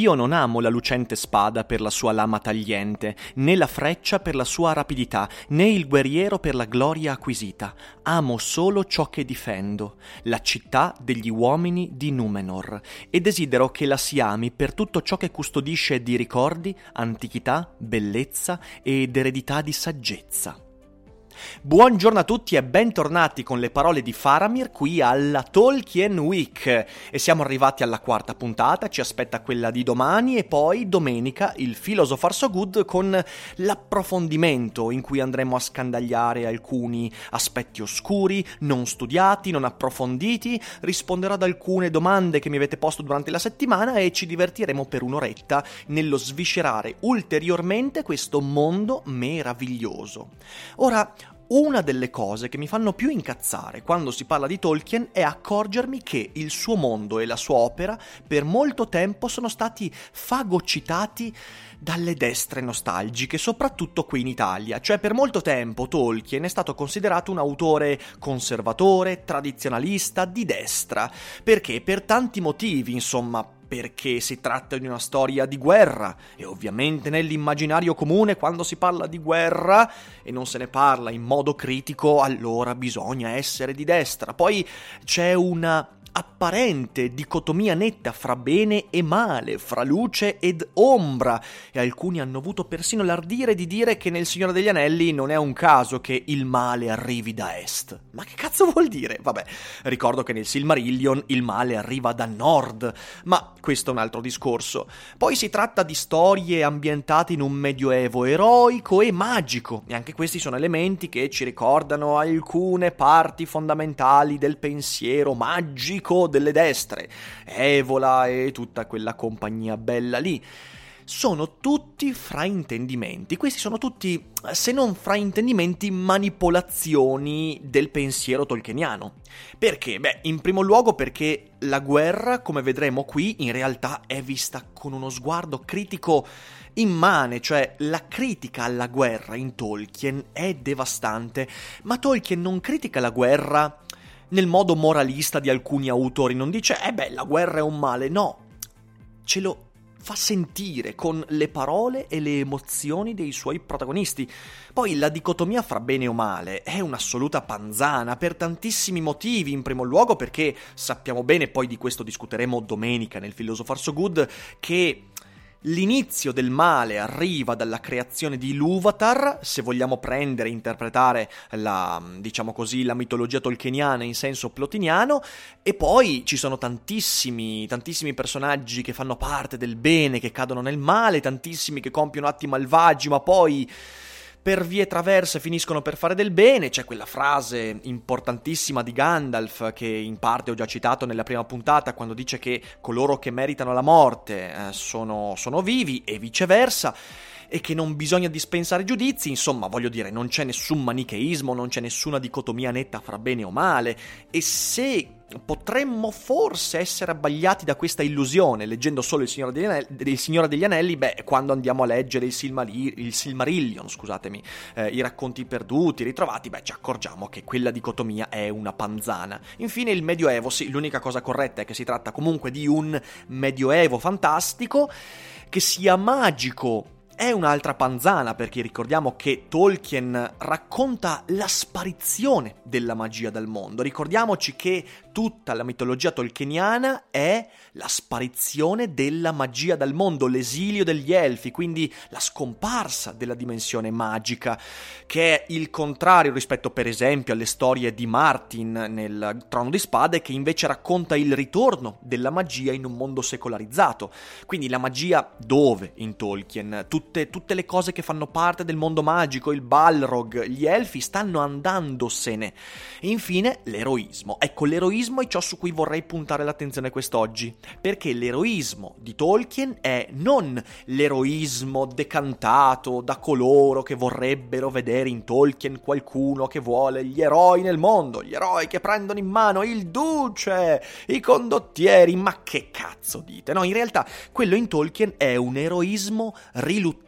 Io non amo la lucente spada per la sua lama tagliente, né la freccia per la sua rapidità, né il guerriero per la gloria acquisita. Amo solo ciò che difendo, la città degli uomini di Numenor, e desidero che la si ami per tutto ciò che custodisce di ricordi, antichità, bellezza ed eredità di saggezza. Buongiorno a tutti e bentornati con le parole di Faramir qui alla Tolkien Week. E siamo arrivati alla quarta puntata, ci aspetta quella di domani e poi domenica il Philosopher So Good con l'approfondimento in cui andremo a scandagliare alcuni aspetti oscuri, non studiati, non approfonditi, risponderò ad alcune domande che mi avete posto durante la settimana e ci divertiremo per un'oretta nello sviscerare ulteriormente questo mondo meraviglioso. Ora, una delle cose che mi fanno più incazzare quando si parla di Tolkien è accorgermi che il suo mondo e la sua opera per molto tempo sono stati fagocitati dalle destre nostalgiche, soprattutto qui in Italia. Cioè per molto tempo Tolkien è stato considerato un autore conservatore, tradizionalista, di destra, perché? Per tanti motivi, insomma, perché si tratta di una storia di guerra e ovviamente nell'immaginario comune quando si parla di guerra e non se ne parla in modo critico allora bisogna essere di destra. Poi c'è una apparente dicotomia netta fra bene e male, fra luce ed ombra, e alcuni hanno avuto persino l'ardire di dire che nel Signore degli Anelli non è un caso che il male arrivi da est. Ma che cazzo vuol dire? Vabbè, ricordo che nel Silmarillion il male arriva da nord, ma questo è un altro discorso. Poi si tratta di storie ambientate in un medioevo eroico e magico, e anche questi sono elementi che ci ricordano alcune parti fondamentali del pensiero magico nemico delle destre, Evola e tutta quella compagnia bella lì. Sono tutti fraintendimenti. Questi sono tutti, se non fraintendimenti, manipolazioni del pensiero tolkieniano. Perché? Beh, in primo luogo perché la guerra, come vedremo qui, in realtà è vista con uno sguardo critico immane, cioè la critica alla guerra in Tolkien è devastante, ma Tolkien non critica la guerra nel modo moralista di alcuni autori, non dice, eh beh, la guerra è un male, no, ce lo fa sentire con le parole e le emozioni dei suoi protagonisti. Poi la dicotomia fra bene o male è un'assoluta panzana per tantissimi motivi, in primo luogo perché sappiamo bene, poi di questo discuteremo domenica nel Philosopher So Good, che L'inizio del male arriva dalla creazione di Luvatar, se vogliamo prendere e interpretare la, diciamo così, la mitologia tolkieniana in senso plotiniano, e poi ci sono tantissimi, tantissimi personaggi che fanno parte del bene, che cadono nel male, tantissimi che compiono atti malvagi, ma poi per vie traverse finiscono per fare del bene. C'è quella frase importantissima di Gandalf che in parte ho già citato nella prima puntata quando dice che coloro che meritano la morte eh, sono, sono vivi e viceversa e che non bisogna dispensare giudizi, insomma, voglio dire, non c'è nessun manicheismo, non c'è nessuna dicotomia netta fra bene o male, e se potremmo forse essere abbagliati da questa illusione leggendo solo il Signore degli Anelli, Signore degli Anelli beh, quando andiamo a leggere il, Silmari- il Silmarillion, scusatemi, eh, i racconti perduti, ritrovati, beh, ci accorgiamo che quella dicotomia è una panzana. Infine il Medioevo, sì, l'unica cosa corretta è che si tratta comunque di un Medioevo fantastico che sia magico è un'altra panzana perché ricordiamo che Tolkien racconta la sparizione della magia dal mondo. Ricordiamoci che tutta la mitologia tolkieniana è la sparizione della magia dal mondo, l'esilio degli elfi, quindi la scomparsa della dimensione magica, che è il contrario rispetto per esempio alle storie di Martin nel Trono di Spade, che invece racconta il ritorno della magia in un mondo secolarizzato. Quindi la magia dove in Tolkien? Tutta tutte, tutte le cose che fanno parte del mondo magico, il Balrog, gli elfi stanno andandosene. Infine, l'eroismo. Ecco, l'eroismo è ciò su cui vorrei puntare l'attenzione quest'oggi, perché l'eroismo di Tolkien è non l'eroismo decantato da coloro che vorrebbero vedere in Tolkien qualcuno che vuole gli eroi nel mondo, gli eroi che prendono in mano il duce, i condottieri, ma che cazzo dite? No, in realtà quello in Tolkien è un eroismo riluttante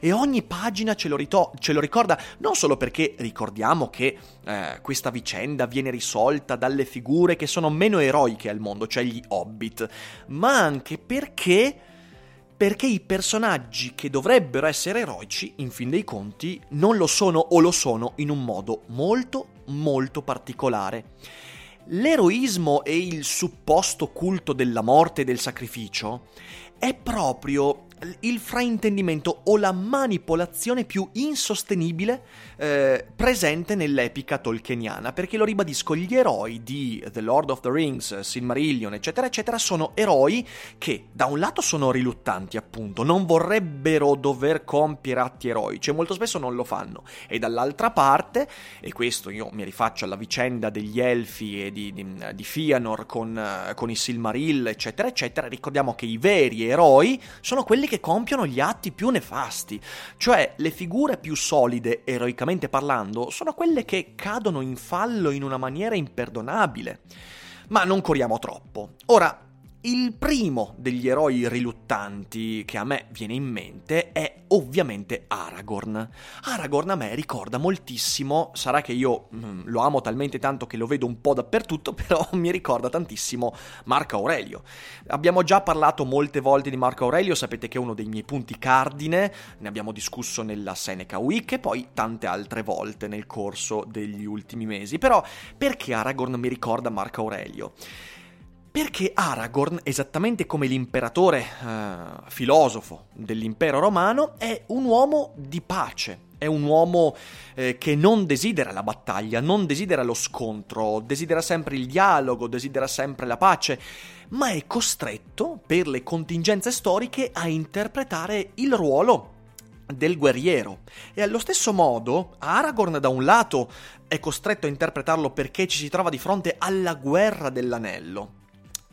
e ogni pagina ce lo, rito- ce lo ricorda non solo perché ricordiamo che eh, questa vicenda viene risolta dalle figure che sono meno eroiche al mondo, cioè gli hobbit, ma anche perché perché i personaggi che dovrebbero essere eroici, in fin dei conti, non lo sono o lo sono in un modo molto, molto particolare. L'eroismo e il supposto culto della morte e del sacrificio è proprio il fraintendimento o la manipolazione più insostenibile eh, presente nell'epica tolkieniana, perché lo ribadisco, gli eroi di The Lord of the Rings, Silmarillion, eccetera, eccetera, sono eroi che da un lato sono riluttanti, appunto, non vorrebbero dover compiere atti eroici e molto spesso non lo fanno, e dall'altra parte, e questo io mi rifaccio alla vicenda degli elfi e di, di, di Fianor con, con i Silmaril, eccetera, eccetera, ricordiamo che i veri eroi sono quelli che compiono gli atti più nefasti, cioè le figure più solide, eroicamente parlando, sono quelle che cadono in fallo in una maniera imperdonabile. Ma non corriamo troppo. Ora, il primo degli eroi riluttanti che a me viene in mente è ovviamente Aragorn. Aragorn a me ricorda moltissimo, sarà che io mm, lo amo talmente tanto che lo vedo un po' dappertutto, però mi ricorda tantissimo Marco Aurelio. Abbiamo già parlato molte volte di Marco Aurelio, sapete che è uno dei miei punti cardine, ne abbiamo discusso nella Seneca Week e poi tante altre volte nel corso degli ultimi mesi. Però perché Aragorn mi ricorda Marco Aurelio? Perché Aragorn, esattamente come l'imperatore eh, filosofo dell'impero romano, è un uomo di pace, è un uomo eh, che non desidera la battaglia, non desidera lo scontro, desidera sempre il dialogo, desidera sempre la pace, ma è costretto, per le contingenze storiche, a interpretare il ruolo del guerriero. E allo stesso modo, Aragorn da un lato è costretto a interpretarlo perché ci si trova di fronte alla guerra dell'anello,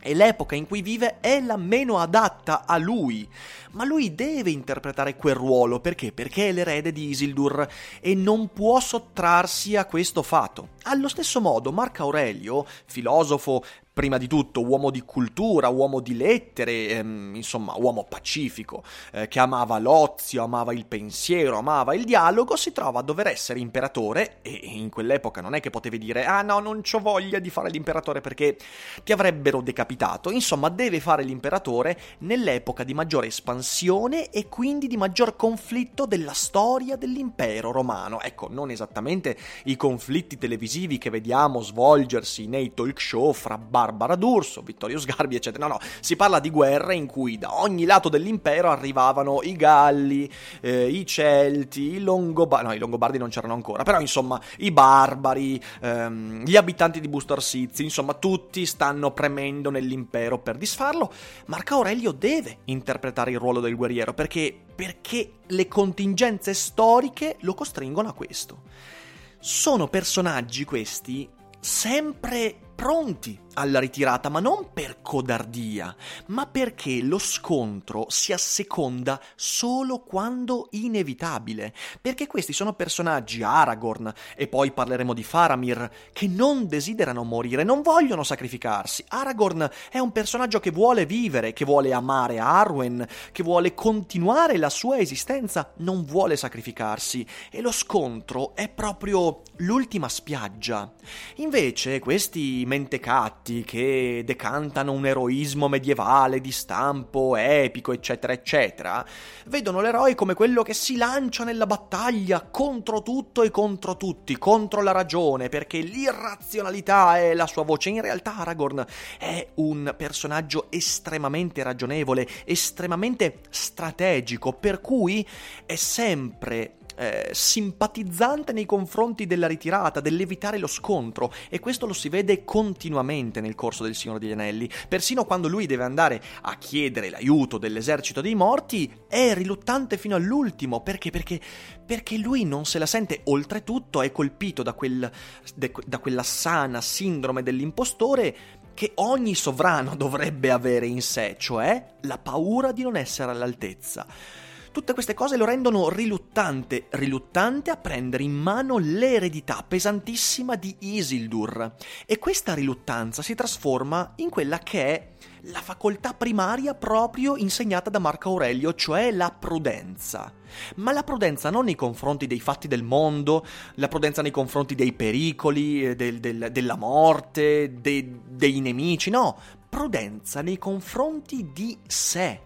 e l'epoca in cui vive è la meno adatta a lui. Ma lui deve interpretare quel ruolo perché? Perché è l'erede di Isildur e non può sottrarsi a questo fatto. Allo stesso modo, Marco Aurelio, filosofo prima di tutto uomo di cultura, uomo di lettere, ehm, insomma uomo pacifico, eh, che amava l'ozio, amava il pensiero, amava il dialogo, si trova a dover essere imperatore e in quell'epoca non è che potevi dire ah no non ho voglia di fare l'imperatore perché ti avrebbero decapitato, insomma deve fare l'imperatore nell'epoca di maggiore espansione e quindi di maggior conflitto della storia dell'impero romano, ecco non esattamente i conflitti televisivi che vediamo svolgersi nei talk show fra bar Barbara D'Urso, Vittorio Sgarbi, eccetera. No, no, si parla di guerre in cui da ogni lato dell'impero arrivavano i Galli, eh, i Celti, i Longobardi, no, i Longobardi non c'erano ancora, però insomma i Barbari, ehm, gli abitanti di Busto Arsizio, insomma tutti stanno premendo nell'impero per disfarlo. Marco Aurelio deve interpretare il ruolo del guerriero perché, perché le contingenze storiche lo costringono a questo. Sono personaggi questi sempre pronti alla ritirata, ma non per codardia, ma perché lo scontro si asseconda solo quando inevitabile, perché questi sono personaggi Aragorn e poi parleremo di Faramir che non desiderano morire, non vogliono sacrificarsi. Aragorn è un personaggio che vuole vivere, che vuole amare Arwen, che vuole continuare la sua esistenza, non vuole sacrificarsi e lo scontro è proprio l'ultima spiaggia. Invece questi mentecatti che decantano un eroismo medievale di stampo epico, eccetera, eccetera, vedono l'eroe come quello che si lancia nella battaglia contro tutto e contro tutti, contro la ragione, perché l'irrazionalità è la sua voce. In realtà Aragorn è un personaggio estremamente ragionevole, estremamente strategico, per cui è sempre eh, simpatizzante nei confronti della ritirata, dell'evitare lo scontro e questo lo si vede continuamente nel corso del Signore degli Anelli. Persino quando lui deve andare a chiedere l'aiuto dell'esercito dei morti è riluttante fino all'ultimo perché? Perché, perché lui non se la sente, oltretutto è colpito da, quel, da quella sana sindrome dell'impostore che ogni sovrano dovrebbe avere in sé, cioè la paura di non essere all'altezza. Tutte queste cose lo rendono riluttante, riluttante a prendere in mano l'eredità pesantissima di Isildur. E questa riluttanza si trasforma in quella che è la facoltà primaria proprio insegnata da Marco Aurelio, cioè la prudenza. Ma la prudenza non nei confronti dei fatti del mondo, la prudenza nei confronti dei pericoli, eh, del, del, della morte, dei, dei nemici, no, prudenza nei confronti di sé.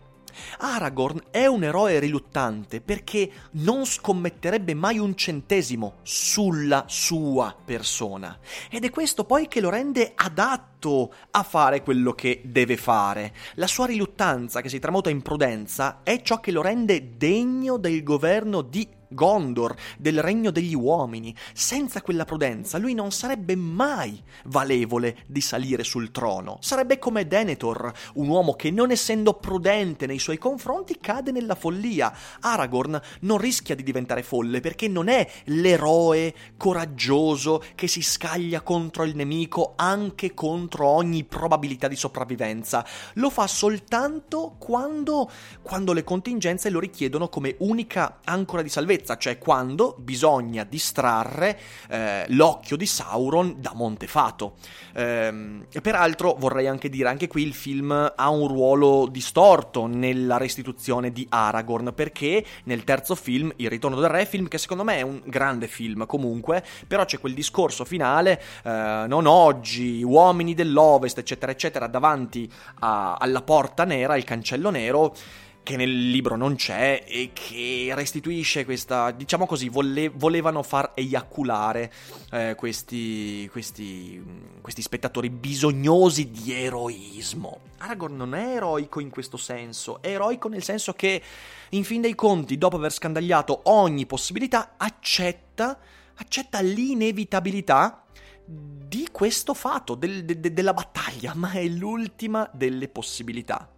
Aragorn è un eroe riluttante perché non scommetterebbe mai un centesimo sulla sua persona. Ed è questo poi che lo rende adatto a fare quello che deve fare. La sua riluttanza, che si tramuta in prudenza, è ciò che lo rende degno del governo di Gondor, del regno degli uomini. Senza quella prudenza lui non sarebbe mai valevole di salire sul trono. Sarebbe come Denethor, un uomo che non essendo prudente nei suoi confronti cade nella follia. Aragorn non rischia di diventare folle perché non è l'eroe coraggioso che si scaglia contro il nemico anche contro ogni probabilità di sopravvivenza. Lo fa soltanto quando, quando le contingenze lo richiedono come unica ancora di salvezza cioè quando bisogna distrarre eh, l'occhio di Sauron da Montefato. Ehm, peraltro vorrei anche dire, anche qui il film ha un ruolo distorto nella restituzione di Aragorn, perché nel terzo film, Il ritorno del re, film che secondo me è un grande film comunque, però c'è quel discorso finale, eh, non oggi, uomini dell'Ovest, eccetera, eccetera, davanti a, alla porta nera, il cancello nero, che nel libro non c'è e che restituisce questa, diciamo così, vole, volevano far eiaculare eh, questi, questi, questi spettatori bisognosi di eroismo. Aragorn non è eroico in questo senso, è eroico nel senso che, in fin dei conti, dopo aver scandagliato ogni possibilità, accetta, accetta l'inevitabilità di questo fatto, del, de, della battaglia, ma è l'ultima delle possibilità.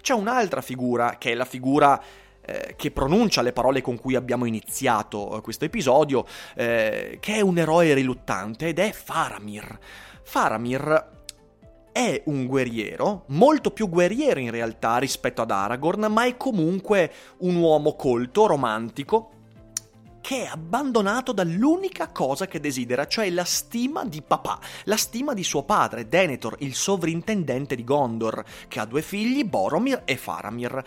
C'è un'altra figura, che è la figura eh, che pronuncia le parole con cui abbiamo iniziato eh, questo episodio, eh, che è un eroe riluttante ed è Faramir. Faramir è un guerriero, molto più guerriero in realtà rispetto ad Aragorn, ma è comunque un uomo colto, romantico, che è abbandonato dall'unica cosa che desidera, cioè la stima di papà, la stima di suo padre, Denethor, il sovrintendente di Gondor, che ha due figli, Boromir e Faramir.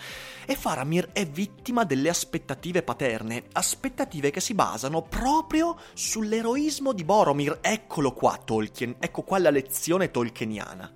E Faramir è vittima delle aspettative paterne, aspettative che si basano proprio sull'eroismo di Boromir. Eccolo qua Tolkien, ecco qua la lezione tolkieniana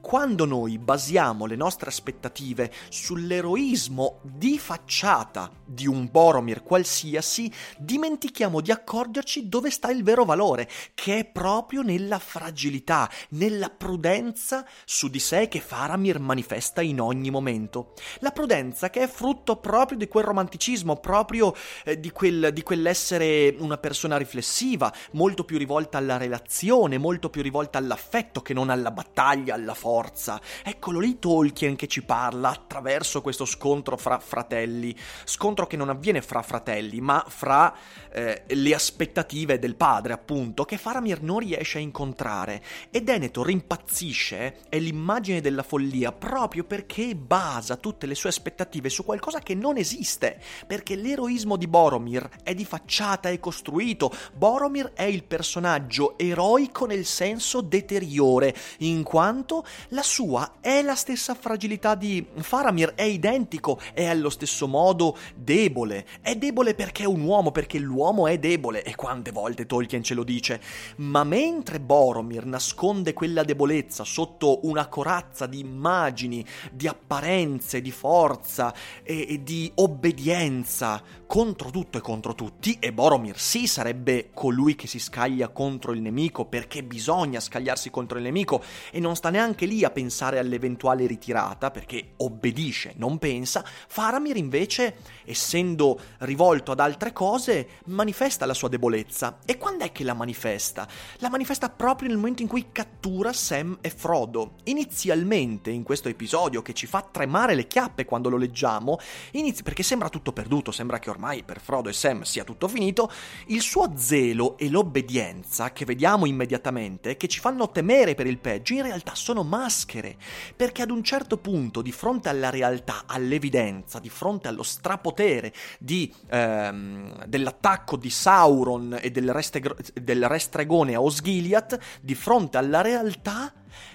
quando noi basiamo le nostre aspettative sull'eroismo di facciata di un Boromir qualsiasi, dimentichiamo di accorgerci dove sta il vero valore, che è proprio nella fragilità, nella prudenza su di sé che Faramir manifesta in ogni momento. La prudenza che è frutto proprio di quel romanticismo, proprio eh, di, quel, di quell'essere una persona riflessiva, molto più rivolta alla relazione, molto più rivolta all'affetto che non alla battaglia, alla forza forza. Eccolo lì Tolkien che ci parla attraverso questo scontro fra fratelli, scontro che non avviene fra fratelli, ma fra eh, le aspettative del padre, appunto, che Faramir non riesce a incontrare. E Denethor impazzisce, è l'immagine della follia, proprio perché basa tutte le sue aspettative su qualcosa che non esiste, perché l'eroismo di Boromir è di facciata, è costruito. Boromir è il personaggio eroico nel senso deteriore, in quanto la sua è la stessa fragilità di Faramir, è identico, è allo stesso modo debole. È debole perché è un uomo, perché l'uomo è debole, e quante volte Tolkien ce lo dice. Ma mentre Boromir nasconde quella debolezza sotto una corazza di immagini, di apparenze, di forza e, e di obbedienza contro tutto e contro tutti, e Boromir sì sarebbe colui che si scaglia contro il nemico perché bisogna scagliarsi contro il nemico e non sta neanche lì a pensare all'eventuale ritirata, perché obbedisce, non pensa, Faramir invece, essendo rivolto ad altre cose, manifesta la sua debolezza. E quando è che la manifesta? La manifesta proprio nel momento in cui cattura Sam e Frodo. Inizialmente, in questo episodio che ci fa tremare le chiappe quando lo leggiamo, inizi- perché sembra tutto perduto, sembra che ormai per Frodo e Sam sia tutto finito, il suo zelo e l'obbedienza, che vediamo immediatamente, che ci fanno temere per il peggio, in realtà sono maschere, perché ad un certo punto, di fronte alla realtà, all'evidenza, di fronte allo strapotere di, ehm, dell'attacco di Sauron e del, restegro- del restregone a Osgiliath, di fronte alla realtà,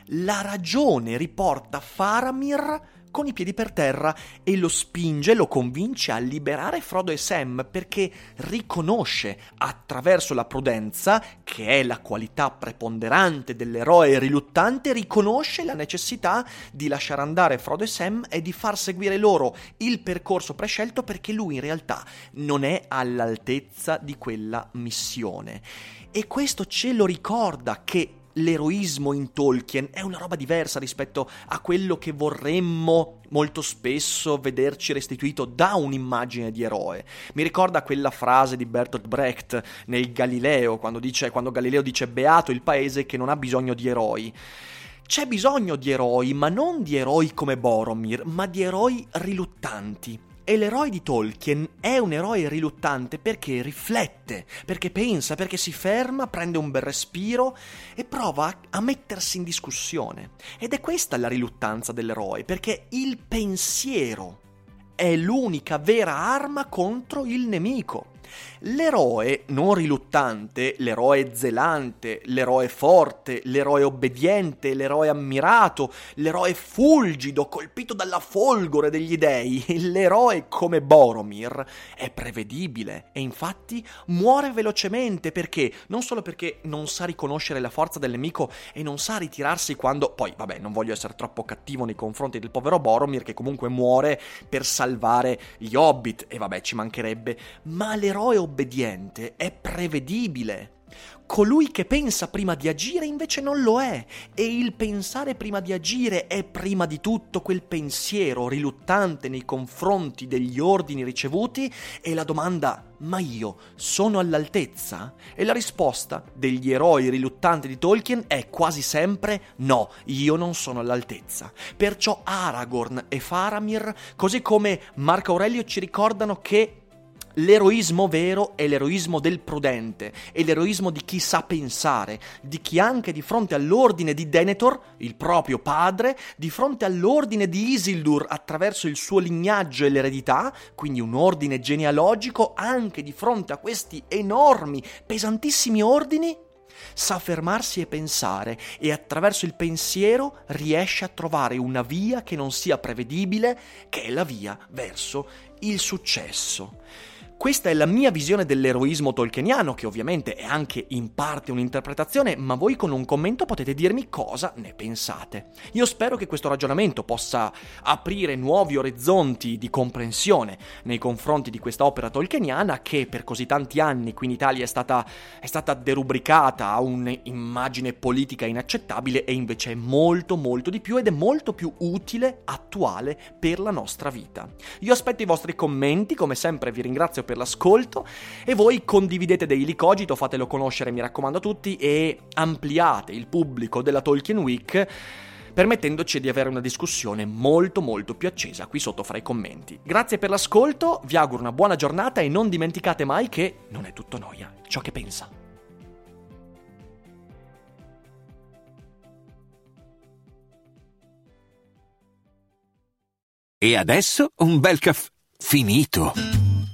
la ragione riporta Faramir con i piedi per terra e lo spinge, lo convince a liberare Frodo e Sam perché riconosce attraverso la prudenza, che è la qualità preponderante dell'eroe riluttante, riconosce la necessità di lasciare andare Frodo e Sam e di far seguire loro il percorso prescelto perché lui in realtà non è all'altezza di quella missione. E questo ce lo ricorda che l'eroismo in Tolkien è una roba diversa rispetto a quello che vorremmo molto spesso vederci restituito da un'immagine di eroe. Mi ricorda quella frase di Bertolt Brecht nel Galileo, quando, dice, quando Galileo dice beato il paese che non ha bisogno di eroi. C'è bisogno di eroi, ma non di eroi come Boromir, ma di eroi riluttanti e l'eroe di Tolkien è un eroe riluttante perché riflette, perché pensa, perché si ferma, prende un bel respiro e prova a mettersi in discussione. Ed è questa la riluttanza dell'eroe, perché il pensiero è l'unica vera arma contro il nemico. L'eroe non riluttante, l'eroe zelante, l'eroe forte, l'eroe obbediente, l'eroe ammirato, l'eroe fulgido, colpito dalla folgore degli dei, l'eroe come Boromir è prevedibile e infatti muore velocemente perché non solo perché non sa riconoscere la forza del nemico e non sa ritirarsi quando poi vabbè, non voglio essere troppo cattivo nei confronti del povero Boromir che comunque muore per salvare gli hobbit e vabbè, ci mancherebbe, ma l'eroe l'eroe obbediente è prevedibile. Colui che pensa prima di agire invece non lo è, e il pensare prima di agire è prima di tutto quel pensiero riluttante nei confronti degli ordini ricevuti e la domanda ma io sono all'altezza? E la risposta degli eroi riluttanti di Tolkien è quasi sempre no, io non sono all'altezza. Perciò Aragorn e Faramir, così come Marco Aurelio ci ricordano che L'eroismo vero è l'eroismo del prudente, è l'eroismo di chi sa pensare, di chi anche di fronte all'ordine di Denethor, il proprio padre, di fronte all'ordine di Isildur attraverso il suo lignaggio e l'eredità, quindi un ordine genealogico, anche di fronte a questi enormi, pesantissimi ordini, sa fermarsi e pensare e attraverso il pensiero riesce a trovare una via che non sia prevedibile, che è la via verso il successo. Questa è la mia visione dell'eroismo tolkieniano, che ovviamente è anche in parte un'interpretazione, ma voi con un commento potete dirmi cosa ne pensate. Io spero che questo ragionamento possa aprire nuovi orizzonti di comprensione nei confronti di questa opera tolkieniana che per così tanti anni qui in Italia è stata, è stata derubricata a un'immagine politica inaccettabile e invece è molto molto di più ed è molto più utile, attuale per la nostra vita. Io aspetto i vostri commenti, come sempre vi ringrazio per l'ascolto e voi condividete Daily Cogito, fatelo conoscere mi raccomando a tutti e ampliate il pubblico della Tolkien Week permettendoci di avere una discussione molto molto più accesa qui sotto fra i commenti. Grazie per l'ascolto, vi auguro una buona giornata e non dimenticate mai che non è tutto noia ciò che pensa. E adesso un bel caffè finito.